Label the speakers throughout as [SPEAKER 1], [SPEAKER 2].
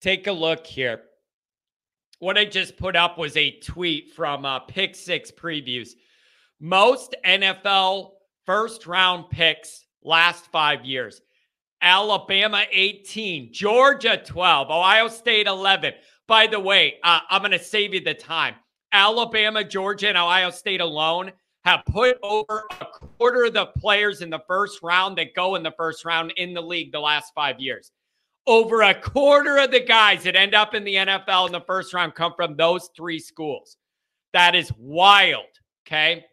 [SPEAKER 1] take a look here. What I just put up was a tweet from uh, Pick Six Previews. Most NFL first round picks last five years. Alabama 18, Georgia 12, Ohio State 11. By the way, uh, I'm going to save you the time. Alabama, Georgia, and Ohio State alone have put over a quarter of the players in the first round that go in the first round in the league the last five years. Over a quarter of the guys that end up in the NFL in the first round come from those three schools. That is wild. Okay.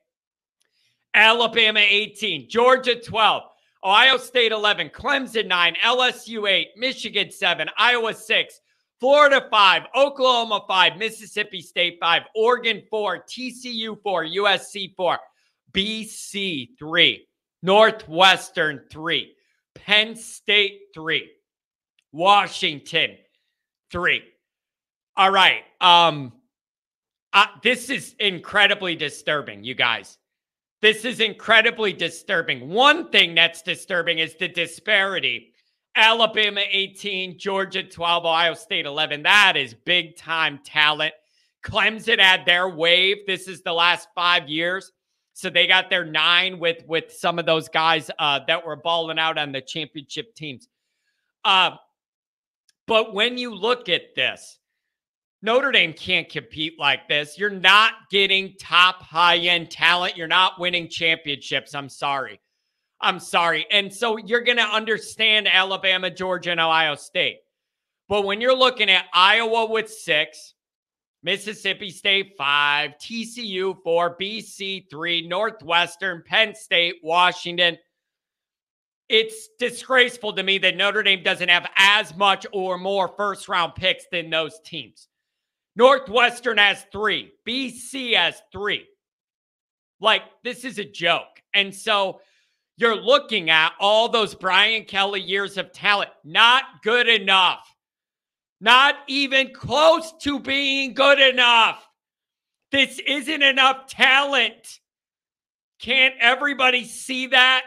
[SPEAKER 1] Alabama 18, Georgia 12, Ohio State 11, Clemson 9, LSU 8, Michigan 7, Iowa 6, Florida 5, Oklahoma 5, Mississippi State 5, Oregon 4, TCU 4, USC 4, BC 3, Northwestern 3, Penn State 3, Washington 3. All right. Um uh, this is incredibly disturbing, you guys. This is incredibly disturbing. One thing that's disturbing is the disparity Alabama 18, Georgia 12, Ohio State 11. That is big time talent. Clemson had their wave. This is the last five years. So they got their nine with with some of those guys uh, that were balling out on the championship teams. Uh, but when you look at this, Notre Dame can't compete like this. You're not getting top high end talent. You're not winning championships. I'm sorry. I'm sorry. And so you're going to understand Alabama, Georgia, and Ohio State. But when you're looking at Iowa with six, Mississippi State five, TCU four, BC three, Northwestern, Penn State, Washington, it's disgraceful to me that Notre Dame doesn't have as much or more first round picks than those teams. Northwestern has three, BC has three. Like, this is a joke. And so, you're looking at all those Brian Kelly years of talent. Not good enough. Not even close to being good enough. This isn't enough talent. Can't everybody see that?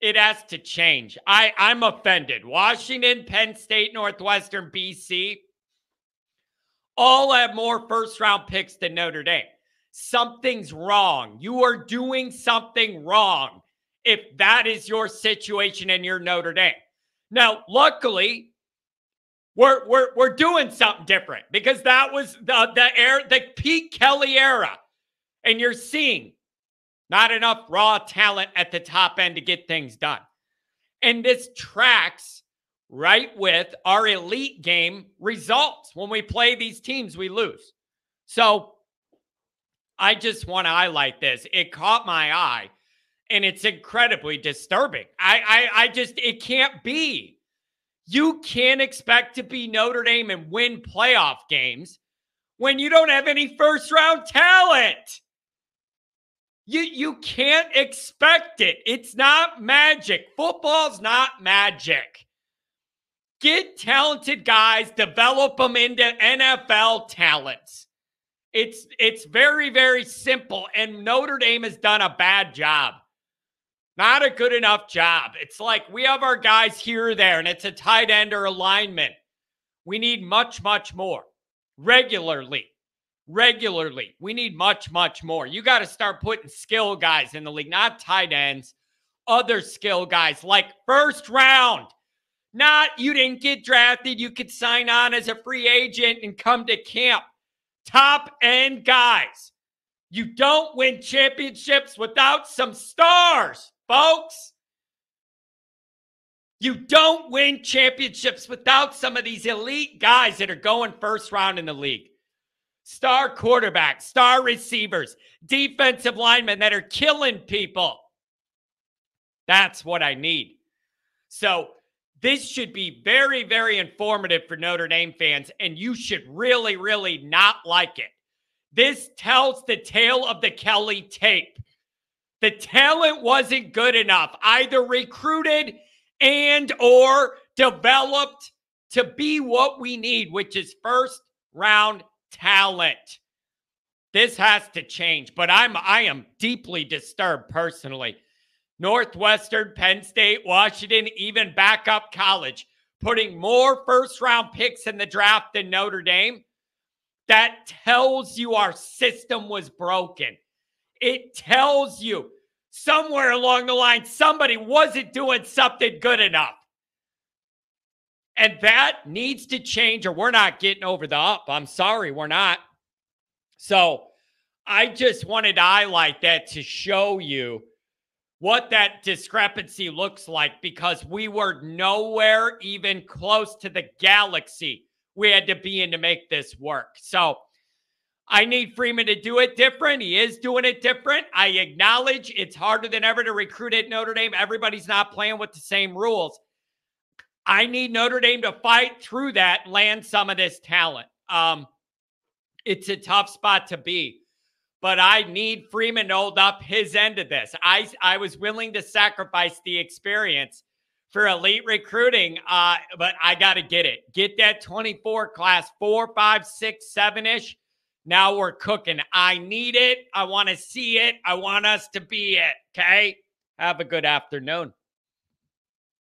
[SPEAKER 1] It has to change. I, I'm offended. Washington, Penn State, Northwestern, BC all have more first round picks than Notre Dame. Something's wrong. You are doing something wrong if that is your situation and you're Notre Dame. Now, luckily, we're we're we're doing something different because that was the the air the Pete Kelly era, and you're seeing not enough raw talent at the top end to get things done. And this tracks right with our elite game results. When we play these teams, we lose. So I just want to highlight this. It caught my eye and it's incredibly disturbing. I, I, I just, it can't be. You can't expect to be Notre Dame and win playoff games when you don't have any first round talent. You, you can't expect it. It's not magic. Football's not magic. Get talented guys, develop them into NFL talents. It's it's very very simple and Notre Dame has done a bad job. Not a good enough job. It's like we have our guys here or there, and it's a tight end or alignment. We need much, much more regularly. Regularly. We need much, much more. You got to start putting skill guys in the league, not tight ends, other skill guys like first round. Not you didn't get drafted. You could sign on as a free agent and come to camp. Top end guys. You don't win championships without some stars folks. You don't win championships without some of these elite guys that are going first round in the league. Star quarterbacks, star receivers, defensive linemen that are killing people. That's what I need. So, this should be very, very informative for Notre Dame fans, and you should really, really not like it. This tells the tale of the Kelly tape. The talent wasn't good enough, either recruited and or developed to be what we need, which is first round talent. This has to change, but I'm I am deeply disturbed personally. Northwestern, Penn State, Washington, even Boston College putting more first round picks in the draft than Notre Dame, that tells you our system was broken. It tells you somewhere along the line somebody wasn't doing something good enough. And that needs to change, or we're not getting over the up. I'm sorry, we're not. So I just wanted to highlight that to show you what that discrepancy looks like because we were nowhere even close to the galaxy we had to be in to make this work. So I need Freeman to do it different. He is doing it different. I acknowledge it's harder than ever to recruit at Notre Dame. Everybody's not playing with the same rules. I need Notre Dame to fight through that, land some of this talent. Um, it's a tough spot to be but I need Freeman to hold up his end of this. I I was willing to sacrifice the experience for elite recruiting, uh, but I got to get it. Get that 24 class, four, five, six, seven ish. Now we're cooking. I need it. I want to see it. I want us to be it. Okay. Have a good afternoon.